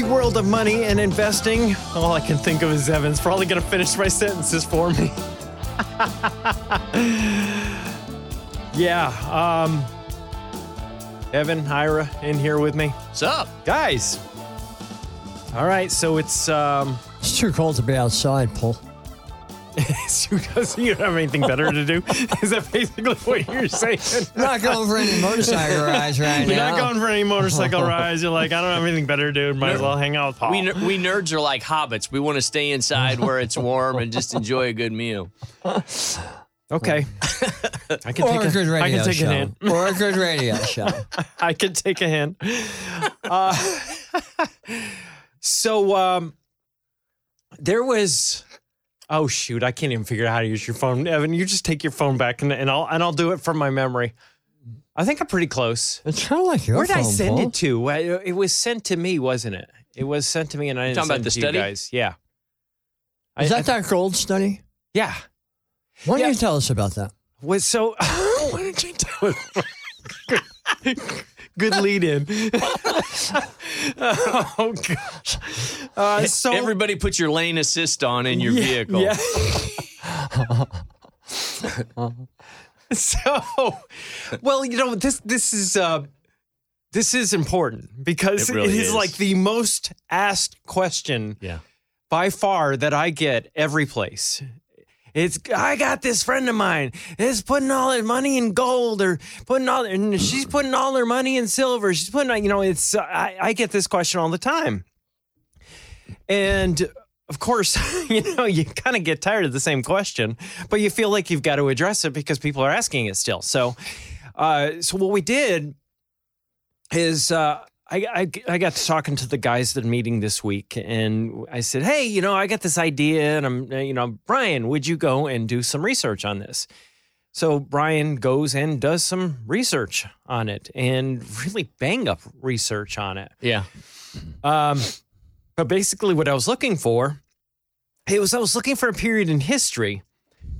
the world of money and investing. All I can think of is Evan's probably going to finish my sentences for me. yeah. Um, Evan, Ira, in here with me. What's up? Guys. All right. So it's. Um, It's too cold to be outside, Paul. because you don't have anything better to do. Is that basically what you're saying? Not going for any motorcycle rides right You're now. not going for any motorcycle rides. You're like, I don't have anything better to do. Might as well hang out with Paul. We, ner- we nerds are like hobbits. We want to stay inside where it's warm and just enjoy a good meal. Okay. I can or take a good I radio can take show. a hint. Or a good radio show. I can take a hint. Uh, so um, there was. Oh shoot! I can't even figure out how to use your phone, Evan. You just take your phone back and, and I'll and I'll do it from my memory. I think I'm pretty close. It's kind of like your Where did I phone, send Paul. it to? It was sent to me, wasn't it? It was sent to me, and I didn't Talking send about it the to you study? guys. Yeah. I- Is I- that that gold study? Yeah. Why don't Yeah. you tell us about that? Was so. Why don't you tell Good lead in. oh gosh. Uh, so Everybody put your lane assist on in your Yeah, vehicle. Yeah. so, well, you know this this is uh, this is important because It really it is, is. like the most asked question Yeah. by far that I get every place. It's I got this friend of mine is putting all her money in gold or putting all and she's putting all her money in silver. She's putting you know it's I, I get this question all the time, and of course you know you kind of get tired of the same question, but you feel like you've got to address it because people are asking it still. So, uh, so what we did is uh, I, I I got to talking to the guys at the meeting this week, and I said, "Hey, you know, I got this idea, and I'm, uh, you know, Brian, would you go and do some research on this?" So Brian goes and does some research on it, and really bang up research on it. Yeah. Um, but basically, what I was looking for, it was I was looking for a period in history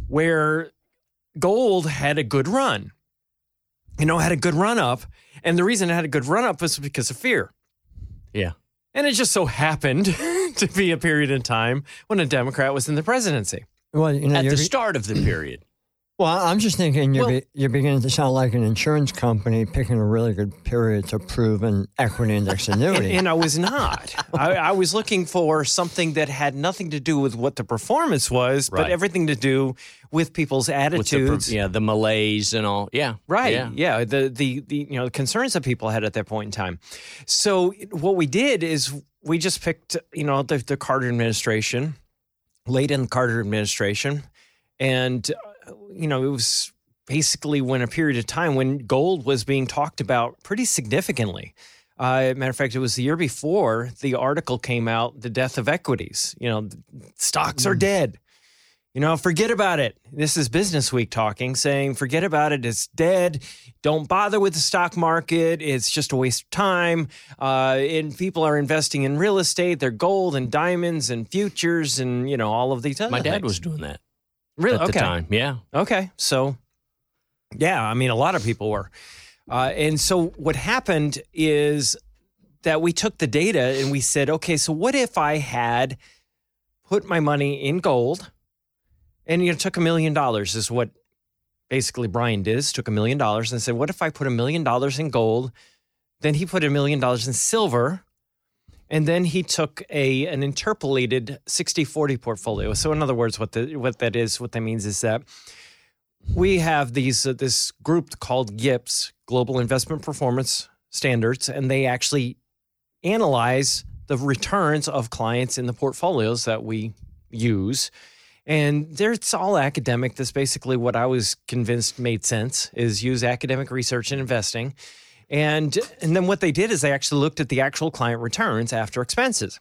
where gold had a good run. You know, had a good run up, and the reason it had a good run up was because of fear. Yeah. And it just so happened to be a period in time when a Democrat was in the presidency. Well, you know, At the start of the period. Well, I'm just thinking you're, Well- be, you're beginning to sound like an insurance company picking a really good period to prove an equity index annuity. and I was not. I, I was looking for something that had nothing to do with what the performance was, but everything to do with people's With the, attitudes. yeah, the malaise and all. Yeah. Right. Yeah. Yeah. The the the you know the concerns that people had at that point in time. So what we did is we just picked you know the, the Carter administration, late in the Carter administration, and uh, you know it was basically when a period of time when gold was being talked about pretty significantly. Uh, matter of fact, it was the year before the article came out, "The Death of Equities." You know, stocks are dead. You know, forget about it. This is Business Week talking, saying, forget about it. It's dead. Don't bother with the stock market. It's just a waste of time. Uh, and people are investing in real estate, their gold and diamonds and futures and, you know, all of these other My dad things. was doing that really at okay. the time. Yeah. Okay. So, yeah, I mean, a lot of people were. Uh, and so, what happened is that we took the data and we said, okay, so what if I had put my money in gold and you know, took a million dollars, is what basically Brian did, is took a million dollars and said, what if I put a million dollars in gold? Then he put a million dollars in silver. And then he took a an interpolated 60-40 portfolio. So in other words, what the what that is, what that means is that we have these uh, this group called GIPS, Global Investment Performance Standards, and they actually analyze the returns of clients in the portfolios that we use. And there, it's all academic. That's basically what I was convinced made sense is use academic research in investing. And and then what they did is they actually looked at the actual client returns after expenses.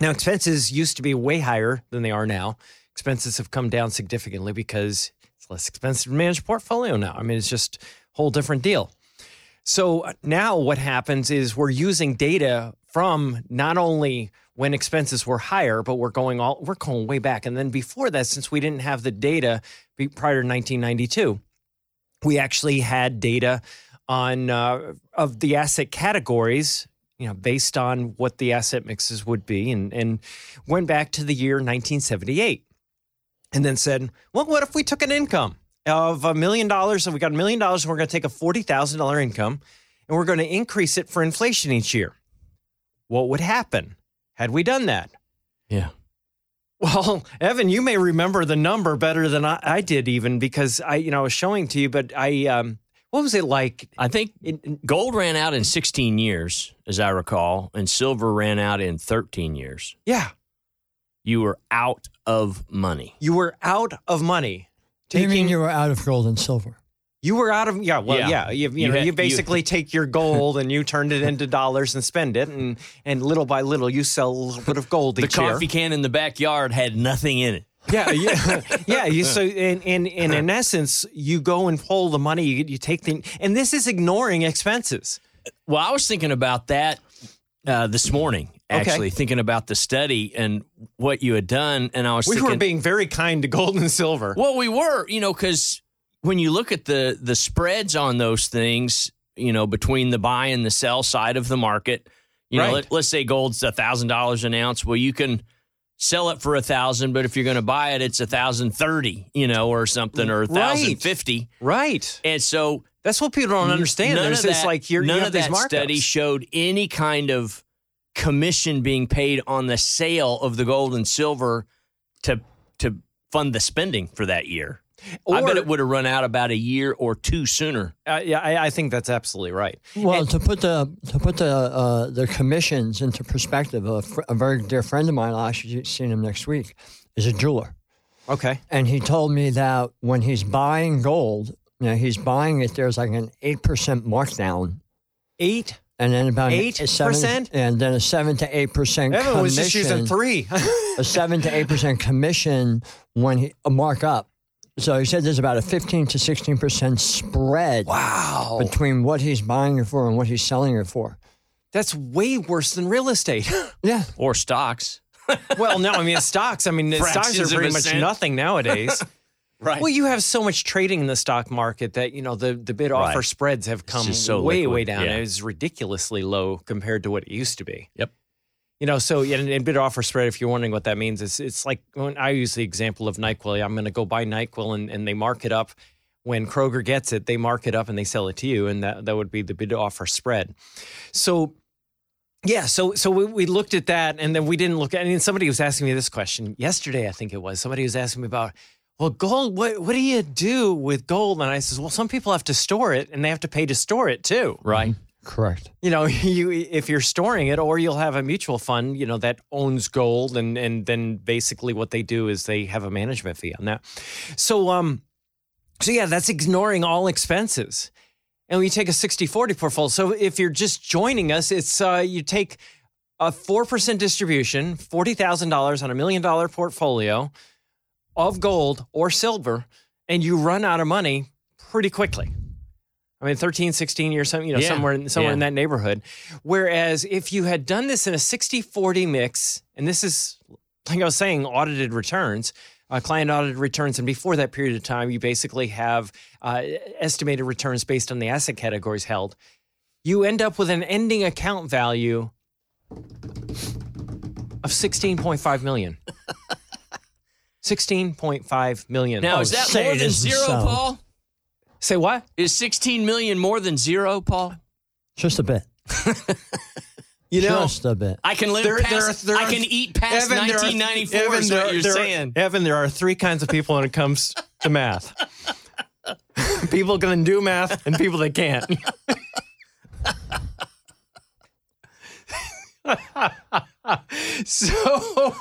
Now, expenses used to be way higher than they are now. Expenses have come down significantly because it's less expensive to manage a portfolio now. I mean, it's just a whole different deal. So uh, now what happens is we're using data from not only when expenses were higher, but we're going all we're going way back. And then before that, since we didn't have the data prior to 1992, we actually had data on uh, of the asset categories, you know, based on what the asset mixes would be, and and went back to the year 1978, and then said, well, what if we took an income of a million dollars, and we got a million dollars, and we're going to take a forty thousand dollar income, and we're going to increase it for inflation each year. What would happen had we done that? Yeah. Well, Evan, you may remember the number better than I, I did, even because I, you know, I was showing to you. But I, um, what was it like? I think gold ran out in 16 years, as I recall, and silver ran out in 13 years. Yeah, You were out of money. you were out of money. Do you mean you were out of gold and silver? You were out of yeah, well, Yeah. yeah. You, you, You know, had- you you- basically take your gold and you turned it into dollars and spend it, and and little by little you sell a little bit of gold The each year. coffee can in the backyard had nothing in it. Yeah, yeah, yeah. You so in in and in essence, you go and pull the money. You, you take the and this is ignoring expenses. Well, I was thinking about that uh, this morning, Okay. actually, thinking about the study and what you had done. And I was We thinking, were being very kind to gold and silver. well, we were, you know, because when you look at the the spreads on those things, you know, between the buy and the sell side of the market, you know, Right. let, let's say gold's a thousand dollars an ounce. Well, you can sell it for a thousand, but if you're going to buy it, it's a thousand thirty, you know, or something, or a thousand Right. And so That's what people don't understand. None There's of this that, like you're, none you of these that markups. study showed any kind of commission being paid on the sale of the gold and silver to to fund the spending for that year. I bet it would have run out about a year or two sooner. Uh, yeah, I, I think that's absolutely right. Well, to put the to put the uh, the commissions into perspective, a, fr- a very dear friend of mine, I'll actually see him next week, is a jeweler, Okay. and he told me that when he's buying gold, you know, he's buying it. There's like an eight percent markdown, Eight. and then about 8%? and then a seven to eight percent Evan commission. was just using three. a seven to eight percent commission when he a markup. So he said there's about a fifteen to sixteen percent spread wow. between what he's buying it for and what he's selling it for. That's way worse than real estate. Yeah. Or stocks. well, no, I mean, stocks. I mean, stocks are pretty much cent. nothing nowadays. Right. Well, you have so much trading in the stock market that you know the the bid offer Right. spreads have come so way liquid, way down. yeah. It's ridiculously low compared to what it used to be. Yep. You know, so yeah, and, and bid offer spread. If you're wondering what that means, it's it's like when I use the example of Nyquil. I'm going to go buy Nyquil, and, and they mark it up. When Kroger gets it, they mark it up and they sell it to you, and that that would be the bid offer spread. So yeah, so so we, we looked at that, and then we didn't look at. I mean, somebody was asking me this question yesterday. I think it was somebody was asking me about, well, gold. What what do you do with gold? And I says, well, some people have to store it, and they have to pay to store it too. right. Correct. You know, you if you're storing it, or you'll have a mutual fund, you know, that owns gold, and and then basically what they do is they have a management fee on that. So um, so yeah, that's ignoring all expenses. And we take a 60-40 portfolio. So if you're just joining us, it's uh, you take a four percent distribution, forty thousand dollars on a million dollar portfolio of gold or silver, and you run out of money pretty quickly. I mean, 13, 16 years, some- you know, Yeah, somewhere in, somewhere in that neighborhood. Whereas if you had done this in a 60-40 mix, and this is like I was saying, audited returns, uh, client audited returns, and before that period of time, you basically have uh, estimated returns based on the asset categories held. You end up with an ending account value of 16.5 million. 16.5 million. Now, Oh, is that say more it than zero, so. Paul? Say what? Is 16 million more than zero, Paul? Just a bit. You know, Just a bit. I can live There- there past, are- there I can eat past Evan, 1994 Evan, is there- what you're there are- saying. Evan, there are three kinds of people when it comes to math. people can do math and people that can't. so,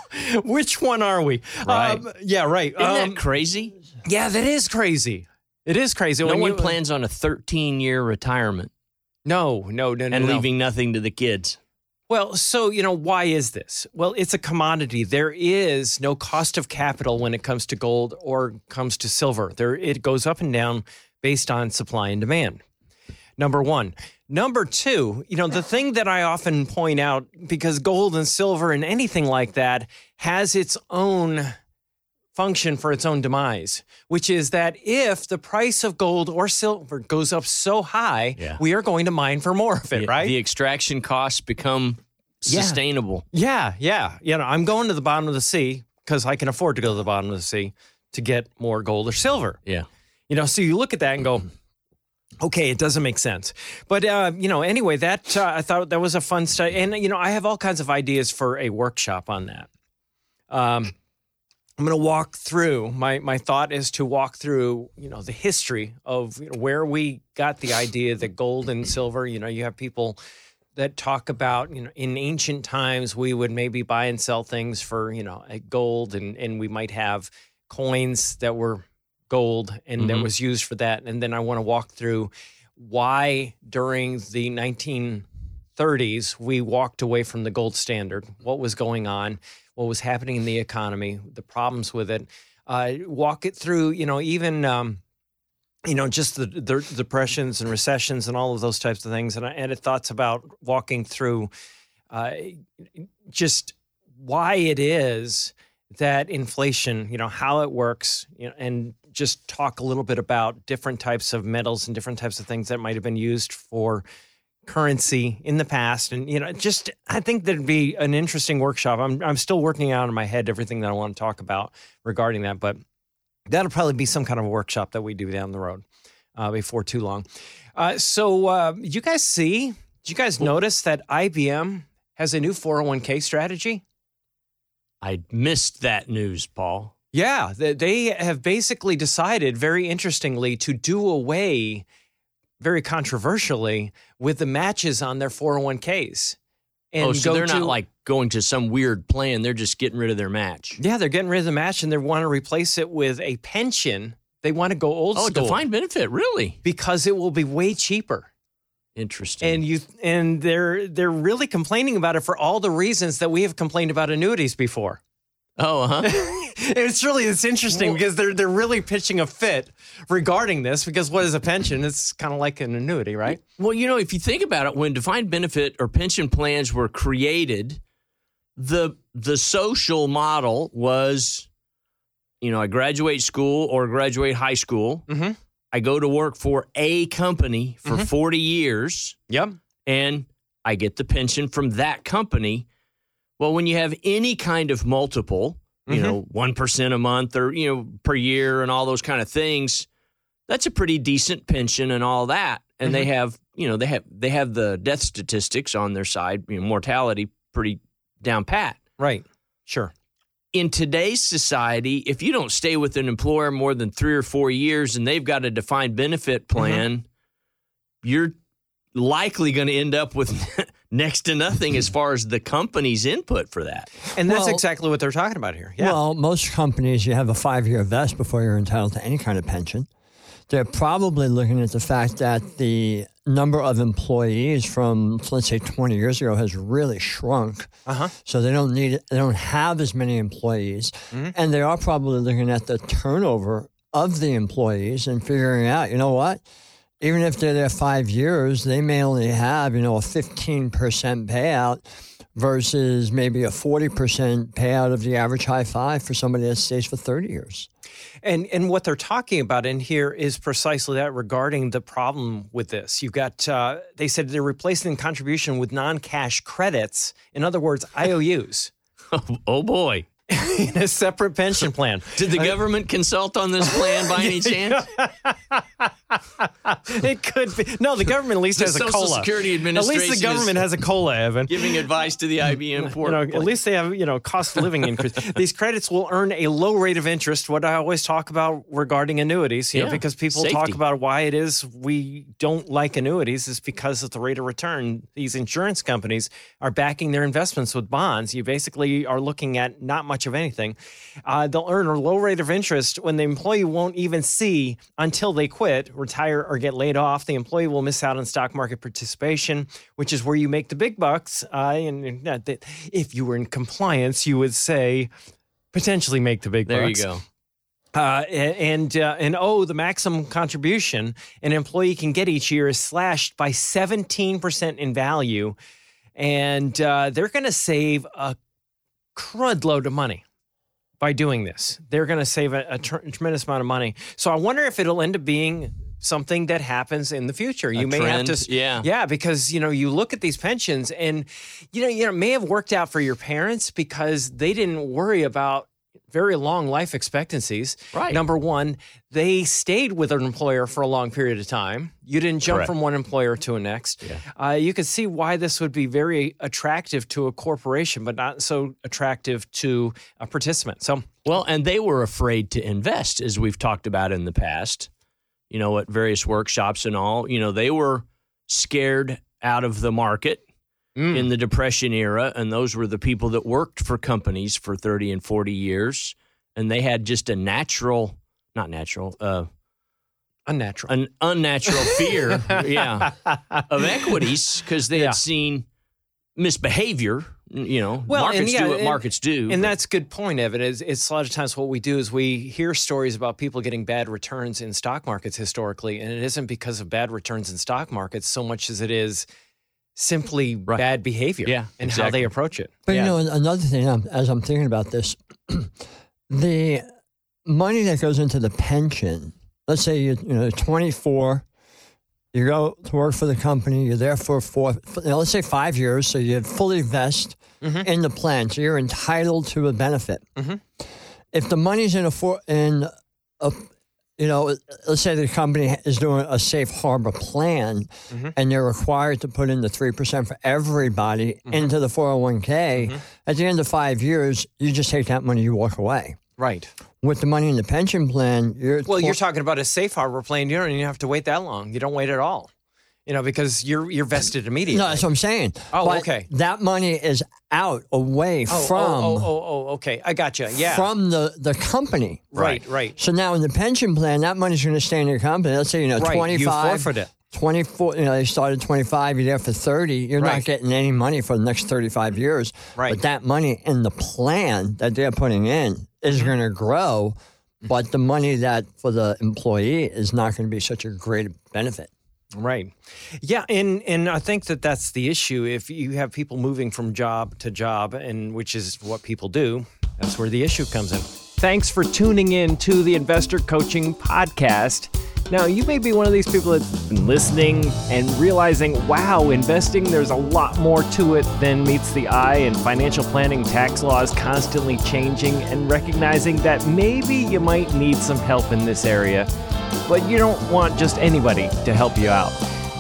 which one are we? Right. Um, yeah, right. Isn't Um, that crazy? yeah, that is crazy. It is crazy. No When one you- uh, plans on a 13 year retirement No, no, no, no. and no. leaving nothing to the kids. Well, so, you know, why is this? Well, it's a commodity. There is no cost of capital when it comes to gold or comes to silver. There it goes up and down based on supply and demand. Number 1. Number 2, you know, the thing that I often point out because gold and silver and anything like that has its own function for its own demise, which is that if the price of gold or silver goes up so high, Yeah. we are going to mine for more of it, The- right? The extraction costs become Yeah. sustainable. Yeah, yeah. You know, I'm going to the bottom of the sea because I can afford to go to the bottom of the sea to get more gold or silver. Yeah. You know, so you look at that and go, okay, it doesn't make sense. But uh, you know, anyway, that uh, I thought that was a fun study, and you know, I have all kinds of ideas for a workshop on that. Um, I'm going to walk through. My my thought is to walk through, you know, the history of you know, where we got the idea that gold and silver. You know, you have people that talk about you know in ancient times we would maybe buy and sell things for you know gold and and we might have coins that were gold and that Mhm. was used for that and then i want to walk through why during the 1930s we walked away from the gold standard what was going on what was happening in the economy the problems with it uh, walk it through you know even um, you know, just the, the depressions and recessions and all of those types of things. And I and thoughts about walking through uh, just why it is that inflation, you know, how it works, you know, and just talk a little bit about different types of metals and different types of things that might have been used for currency in the past and you know just i think that'd be an interesting workshop i'm i'm still working out in my head everything that i want to talk about regarding that but that'll probably be some kind of a workshop that we do down the road uh, before too long. Uh, so, uh, you guys see? Did you guys notice that IBM has a new 401k strategy? I missed that news, Paul. Yeah, they, they have basically decided, very interestingly, to do away, very controversially, with the matches on their 401ks. oh, oh so they're not like going to some weird plan. They're just getting rid of their match. Yeah, they're getting rid of the match and they want to replace it with a pension. They want to go old school. Oh, school defined benefit, really? because it will be way cheaper. Interesting. and you and they're they're really complaining about it for all the reasons that we have complained about annuities before. oh, huh? it's really it's interesting because they're they're really pitching a fit regarding this because what is a pension? It's kind of like an annuity, right? Well, you know, if you think about it, when defined benefit or pension plans were created, the the social model was, you know, I graduate school or graduate high school. Mhm. I go to work for a company for 40 years Yep. and I get the pension from that company. Well, when you have any kind of multiple, you Mhm. know, 1% a month or, you know, per year and all those kind of things, that's a pretty decent pension and all that. And they have, you know, they have they have the death statistics on their side, you know, mortality pretty down pat. Right. Sure. In today's society, if you don't stay with an employer more than 3 or 4 years and they've got a defined benefit plan, you're likely going to end up with next to nothing as far as the company's input for that. And that's Well- exactly what they're talking about here. Yeah. Well, most companies, you have a five year vest before you're entitled to any kind of pension. They're probably looking at the fact that the number of employees from, let's say, 20 years ago has really shrunk. uh-huh. So they don't need, they don't have as many employees. Mm-hmm. And they are probably looking at the turnover of the employees and figuring out, you know what? Even if they're there five years, they may only have, you know, a 15% payout versus maybe a 40% payout of the average high five for somebody that stays for 30 years. And and what they're talking about in here is precisely that regarding the problem with this. You've got uh, they said they're replacing contribution with non-cash credits. In other words, IOUs oh boy. in a separate pension plan. Did the government consult on this plan by any chance? it could be. No, the government at least The has a Social cola. Security Administration. At least the government has a cola, Evan. giving advice to the IBM You know, at least they have, you know, cost of living increase. These credits will earn a low rate of interest. What I always talk about regarding annuities, you know, Yeah, because people talk about why it is we don't like annuities is because of the rate of return. These insurance companies are backing their investments with bonds. You basically are looking at not much of anything. Uh, they'll earn a low rate of interest when the employee won't even see until they quit retire or get laid off, the employee will miss out on stock market participation, which is where you make the big bucks. Uh, and, and that, that if you were in compliance, you would say potentially make the big There bucks. you go. Uh, and uh, and oh, the maximum contribution an employee can get each year is slashed by 17% in value, and uh, they're going to save a crud load of money by doing this. They're going to save a, a tr- tremendous amount of money. So I wonder if it'll end up being something that happens in the future. You may have to, yeah. yeah, because you know you look at these pensions, and you know you know it may have worked out for your parents because they didn't worry about very long life expectancies. Right. Number one, they stayed with an employer for a long period of time. You didn't jump Correct. from one employer to a next. Uh, you could see why this would be very attractive to a corporation, but not so attractive to a participant. So, Well, and they were afraid to invest, as we've talked about in the past, you know, at various workshops and all. You know, they were scared out of the market mm, in the Depression era. And those were the people that worked for companies for 30 and 40 years. And they had just a natural, not natural, uh, unnatural. an unnatural fear, yeah, of equities because they Yeah. had seen misbehavior. You know, Well, and markets yeah, do what and- markets do. And but- that's a good point, Evan. Is it's a lot of times what we do is we hear stories about people getting bad returns in stock markets historically, and it isn't because of bad returns in stock markets so much as it is simply Right. bad behavior Yeah, and how they approach it. But yeah. you know, another thing, um, as I'm thinking about this, the money that goes into the pension. Let's say you you know 24, you go to work for the company. You're there for four. for- you know, let's say five years, so you have fully vest Mhm. in the plan, so you're entitled to a benefit. Mhm. If the money's in a for in a you know, let's say the company is doing a safe harbor plan Mhm. and they're required to put in the 3% for everybody Mm-hmm. into the 401k. At the end of five years, you just take that money, you walk away. right. With the money in the pension plan, you're Well, you're talking about a safe harbor plan. You don't even have to wait that long. You don't wait at all. You know, because you're you're vested immediately. No, that's what I'm saying. Oh, But okay. That money is out away oh, from oh, oh, oh, oh, okay. I gotcha. Yeah. from the, the company. right, right. So now in the pension plan, that money's going to stay in your company. Let's say you know Right. You 25, forfeit it. 24, you know, they started 25, you're there for 30, you're Right. not getting any money for the next 35 years. Right. But that money in the plan that they're putting in is Mm-hmm. going to grow, but the money that for the employee is not going to be such a great benefit. Right. Yeah, and and I think that that's the issue. If you have people moving from job to job, and which is what people do, that's where the issue comes in. Thanks for tuning in to the Investor Coaching Podcast. Now, you may be one of these people that's been listening and realizing, wow, investing, there's a lot more to it than meets the eye, and financial planning, tax laws constantly changing, and recognizing that maybe you might need some help in this area but you don't want just anybody to help you out.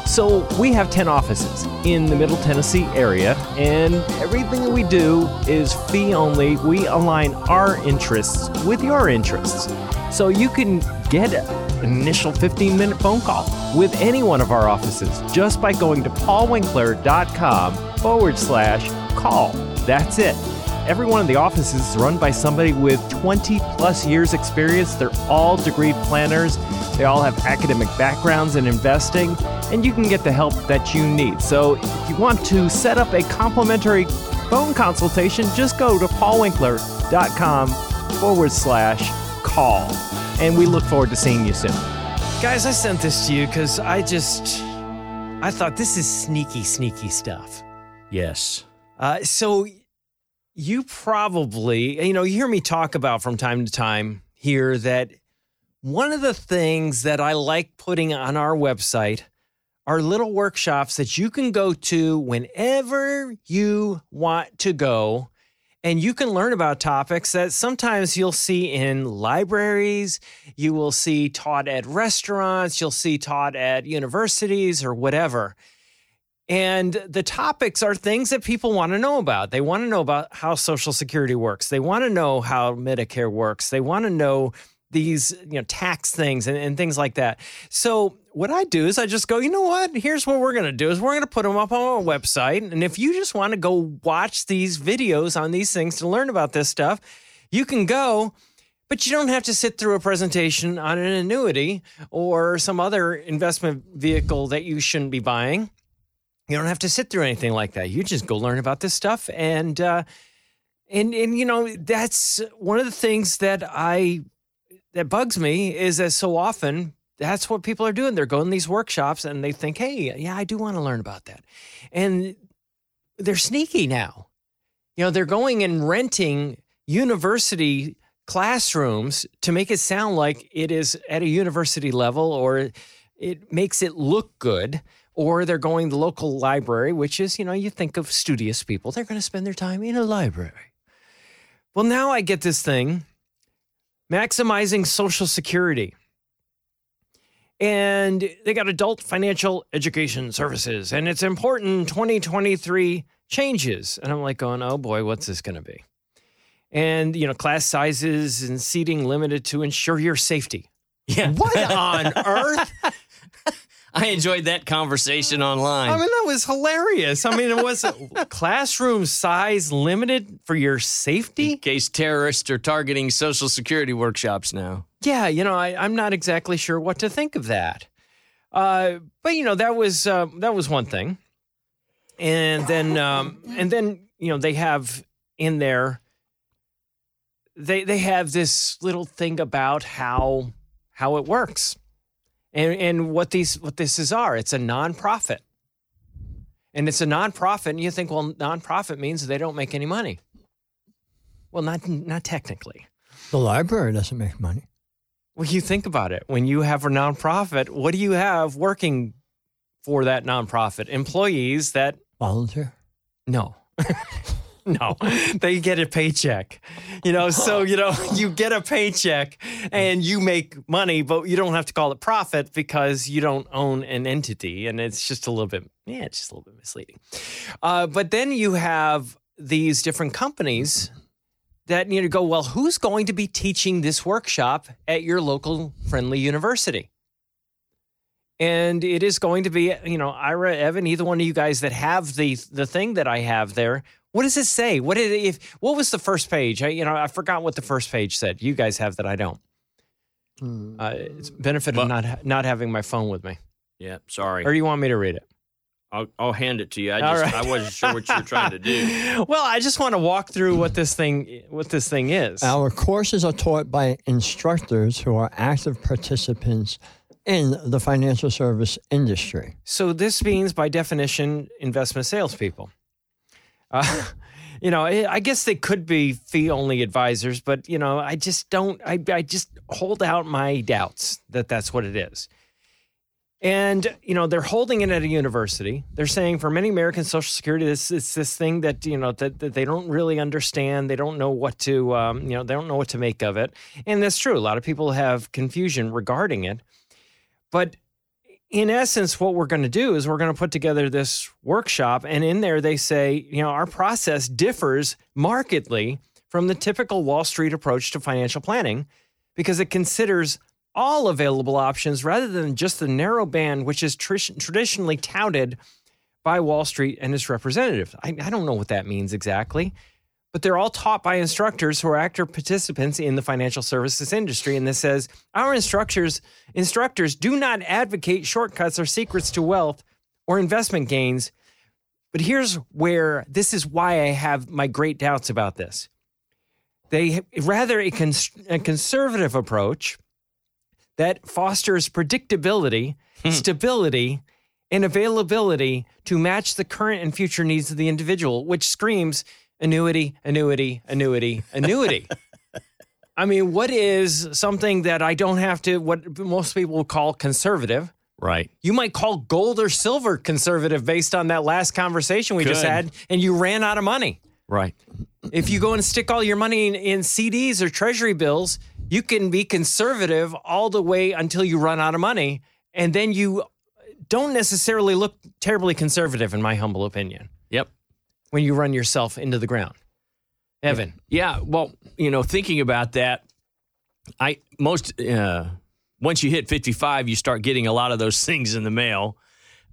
So, we have 10 offices in the Middle Tennessee area, and everything that we do is fee only. We align our interests with your interests. So, you can get an initial 15 minute phone call with any one of our offices just by going to paulwinkler.com forward slash call. That's it. Every one of the offices is run by somebody with 20 plus years experience. They're all degree planners. They all have academic backgrounds in investing, and you can get the help that you need. So if you want to set up a complimentary phone consultation, just go to paulwinkler.com forward slash call. And we look forward to seeing you soon. Guys, I sent this to you because I just, I thought this is sneaky, sneaky stuff. yes. Uh, so you probably, you know, you hear me talk about from time to time here that one of the things that I like putting on our website are little workshops that you can go to whenever you want to go. And you can learn about topics that sometimes you'll see in libraries, you will see taught at restaurants, you'll see taught at universities or whatever. And the topics are things that people want to know about. They want to know about how Social Security works. They want to know how Medicare works. They want to know these you know tax things and, and things like that. So what I do is I just go, you know what? Here's what we're gonna do is we're gonna put them up on our website. And if you just want to go watch these videos on these things to learn about this stuff, you can go. But you don't have to sit through a presentation on an annuity or some other investment vehicle that you shouldn't be buying. You don't have to sit through anything like that. You just go learn about this stuff, and uh, and and you know that's one of the things that I that bugs me is that so often that's what people are doing. They're going these workshops and they think, hey, yeah, I do want to learn about that, and they're sneaky now. You know, they're going and renting university classrooms to make it sound like it is at a university level or it makes it look good or they're going to the local library which is you know you think of studious people they're going to spend their time in a library well now i get this thing maximizing social security and they got adult financial education services and it's important 2023 changes and i'm like going oh boy what's this going to be and you know class sizes and seating limited to ensure your safety. Yeah. What on earth? I enjoyed that conversation online. I mean, that was hilarious. I mean, it was classroom size limited for your safety. in case terrorists are targeting social security workshops now. Yeah, you know, I, I'm not exactly sure what to think of that. Uh, but you know, that was uh, that was one thing, and then um, and then you know they have in there they they have this little thing about how how it works and and what these what this is are it's a nonprofit. And it's a nonprofit and you think well nonprofit means they don't make any money. Well not not technically. The library doesn't make money. well you think about it. When you have a nonprofit what do you have working for that nonprofit? Employees that Volunteer. no no they get a paycheck. You know so you know you get a paycheck and you make money but you don't have to call it profit because you don't own an entity and it's just a little bit yeah it's just a little bit misleading. Uh, but then you have these different companies that need to go well who's going to be teaching this workshop at your local friendly university and it is going to be you know ira evan either one of you guys that have the the thing that i have there what does it say what did it, if what was the first page I, you know i forgot what the first page said you guys have that i don't uh, it's benefit of not not having my phone with me Yeah, sorry. or do you want me to read it I'll, I'll hand it to you. I just right. I wasn't sure what you were trying to do. well i just want to walk through what this thing what this thing is Our courses are taught by instructors who are active participants in the financial service industry. So this means, by definition, investment salespeople. Uh, you know, I guess they could be fee-only advisors, but you know, I just don't. I I just hold out my doubts that that's what it is. And you know, they're holding it at a university. They're saying for many Americans, Social Security, this is this thing that you know that, that they don't really understand. They don't know what to, um, you know, they don't know what to make of it. And that's true. A lot of people have confusion regarding it. But in essence, what we're going to do is we're going to put together this workshop, and in there they say, you know, our process differs markedly from the typical Wall Street approach to financial planning because it considers all available options rather than just the narrow band which is tr- traditionally touted by Wall Street and its representatives. I, I don't know what that means exactly, but they're all taught by instructors who are active participants in the financial services industry. And this says our instructors instructors do not advocate shortcuts or secrets to wealth or investment gains. But here's where this is why I have my great doubts about this. They rather a, cons- a conservative approach that fosters predictability, hmm. stability, and availability to match the current and future needs of the individual, which screams annuity, annuity, annuity, annuity. I mean, what is something that I don't have to, what most people call conservative? Right. You might call gold or silver conservative based on that last conversation we just had, and you ran out of money. Right. If you go and stick all your money in, in CDs or treasury bills, you can be conservative all the way until you run out of money. And then you don't necessarily look terribly conservative, in my humble opinion, Yep. When you run yourself into the ground. Evan, Yeah. Well, you know, thinking about that, I most uh, once you hit 55, you start getting a lot of those things in the mail.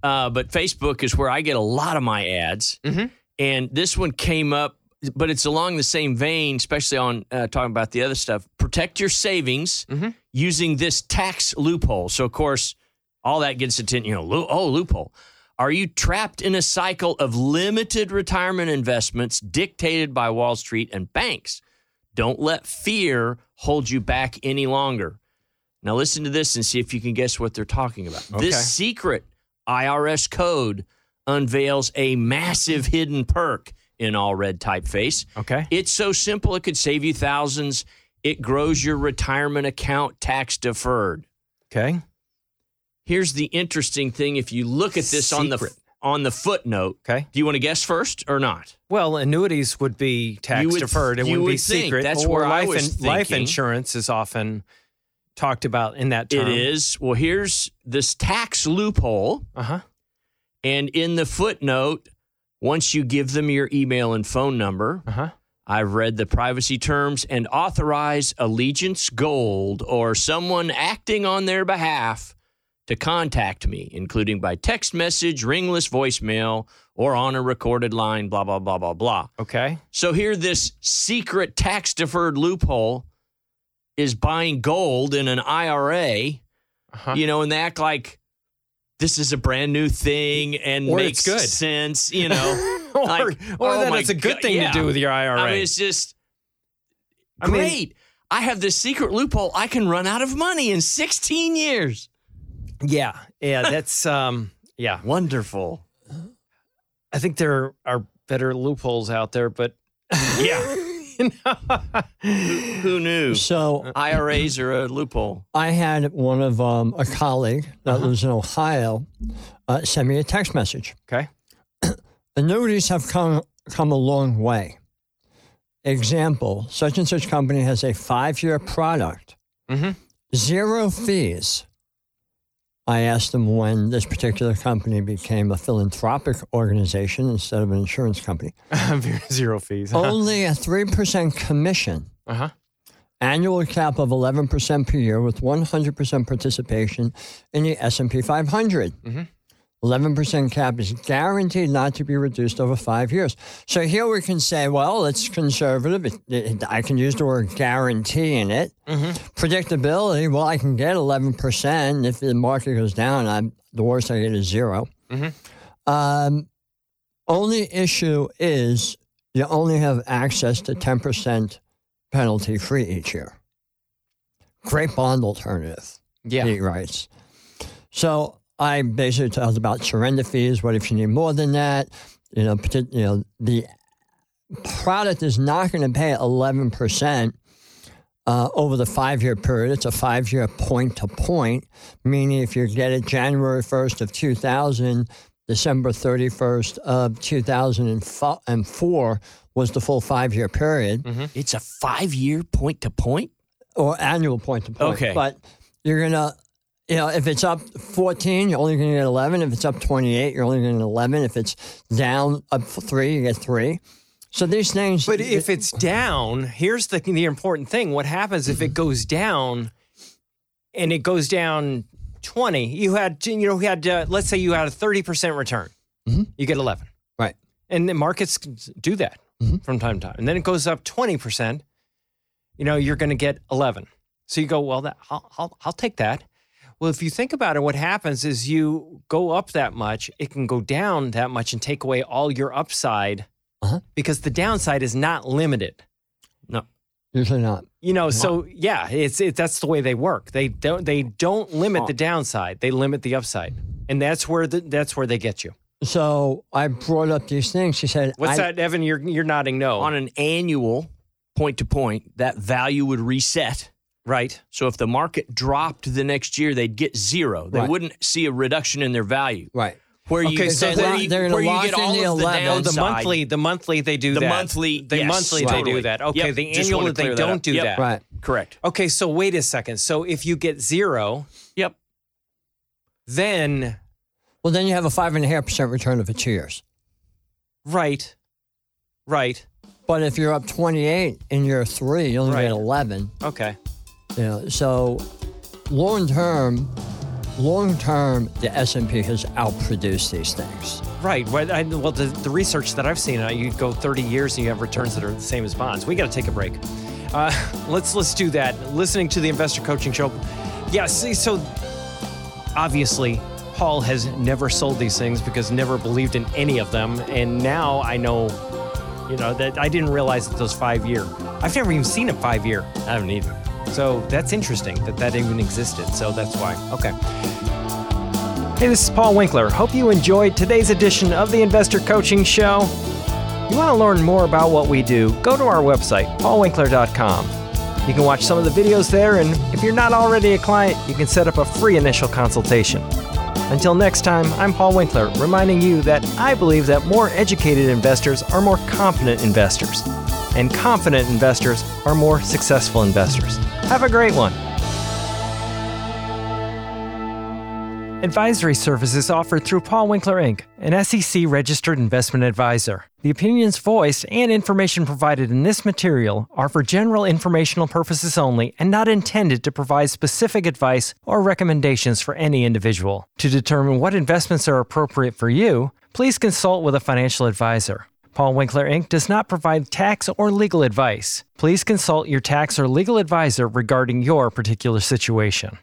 Uh, but Facebook is where I get a lot of my ads. Mhm. And this one came up but it's along the same vein, especially on uh, talking about the other stuff. Protect your savings using this tax loophole. So, of course, all that gets attention. You know, lo- oh, loophole. Are you trapped in a cycle of limited retirement investments dictated by Wall Street and banks? Don't let fear hold you back any longer. Now, listen to this and see if you can guess what they're talking about. Okay. This secret IRS code unveils a massive hidden perk in all red typeface. Okay. It's so simple, it could save you thousands. It grows your retirement account tax deferred. Okay. Here's the interesting thing if you look at this on the on the footnote. Okay. Do you want to guess first or not? Well, annuities would be tax would- deferred. It wouldn't be would think. secret. That's or where I life, was life insurance is often talked about in that term. It is. Well, here's this tax loophole. Uh huh. And in the footnote, once you give them your email and phone number, Uh huh. I've read the privacy terms and authorize Allegiance Gold or someone acting on their behalf to contact me, including by text message, ringless voicemail, or on a recorded line, blah, blah, blah, blah, blah. Okay. So here, this secret tax deferred loophole is buying gold in an IRA, Uh-huh. you know, and they act like this is a brand new thing and Or makes good. sense, you know. or Like, or oh that it's a good God, thing yeah. to do with your IRA. I mean, it's just I mean- great. I have this secret loophole. I can run out of money in 16 years. Yeah. Yeah. That's, um, yeah. Wonderful. I think there are better loopholes out there, but Yeah. you know. Who knew? So IRAs are a loophole. I had one of um, a colleague that lives in Ohio uh, send me a text message. okay. Annuities have come come a long way. Example: such and such company has a five year product, Mhm. zero fees. I asked them when this particular company became a philanthropic organization instead of an insurance company. Zero fees. Only a three percent commission. uh-huh. annual cap of 11% per year with 100% participation in the S&P 500. Mhm. 11% cap is guaranteed not to be reduced over five years. So here we can say, well, it's conservative. It, it, I can use the word guarantee in it. Predictability, well, I can get 11%. If the market goes down, I'm, the worst I get is 0 Um, only issue is you only have access to 10% penalty free each year. Great bond alternative, Yeah. he writes. So I basically talked about surrender fees. What if you need more than that? You know, you know the product is not going to pay 11% uh, over the five year period. It's a five year point to point, meaning if you get it January 1st of 2000, December 31st of 2004 was the full five year period It's a five year point to point. or annual point to point. Okay. But you're going to, you know, if it's up 14, you're only going to get 11. If it's up 28, you're only going to get 11. If it's down up three, you get three. So these things. But if it's down, here's the the important thing. What happens if it mm-hmm. goes down and it goes down 20? You had you know, you had uh, let's say you had a 30% return. Mm-hmm. You get 11. Right. And the markets do that mm-hmm. from time to time. And then it goes up 20%. You know, you're going to get 11. So you go, well, that I'll, I'll, I'll take that. Well, if you think about it, what happens is you go up that much, it can go down that much and take away all your upside Uh-huh. because the downside is not limited. No. Usually not. You know, so yeah, it's it, that's the way they work. They don't they don't limit the downside; they limit the upside, and that's where the, that's where they get you. So I brought up these things. She said, What's that, Evan? You're you're nodding no. On an annual point to point, that value would reset. Right? So if the market dropped the next year, they'd get zero. They Right. wouldn't see a reduction in their value. Right. Where you, Okay, so where they're- you, they're where you lock get in all the of the 11. Oh, the monthly, the monthly they do The that. monthly, the yes, monthly totally. they do that. Okay, Yep, the just annual they don't up. do Yep. that. Right. Correct. Okay, so wait a second. So if you get zero, Yep. then Well, then you have a five and a half percent return over two years. right, right, But if you're up 28 in year three, you only Right. get 11. okay, You know, so long term, long term, the S&P has outproduced these things. Right. Well, I, well the, the research that I've seen, uh, you go 30 years and you have returns that are the same as bonds. We got to take a break. Uh, let's let's do that. Listening to the Investor Coaching Show. Yeah. See, so obviously, Paul has never sold these things because never believed in any of them, and now I know, you know, that I didn't realize that those five year. I've never even seen a five year. I haven't either. So that's interesting that that even existed. So that's why. Okay. Hey, this is Paul Winkler. Hope you enjoyed today's edition of the Investor Coaching Show. You want to learn more about what we do? Go to our website, paulwinkler.com. You can watch some of the videos there, and if you're not already a client, you can set up a free initial consultation. Until next time, I'm Paul Winkler, reminding you that I believe that more educated investors are more confident investors, and confident investors are more successful investors. Have a great one. Advisory services offered through Paul Winkler Inc., an SEC registered investment advisor. The opinions voiced and information provided in this material are for general informational purposes only and not intended to provide specific advice or recommendations for any individual. To determine what investments are appropriate for you, please consult with a financial advisor. Paul Winkler Inc. does not provide tax or legal advice. Please consult your tax or legal advisor regarding your particular situation.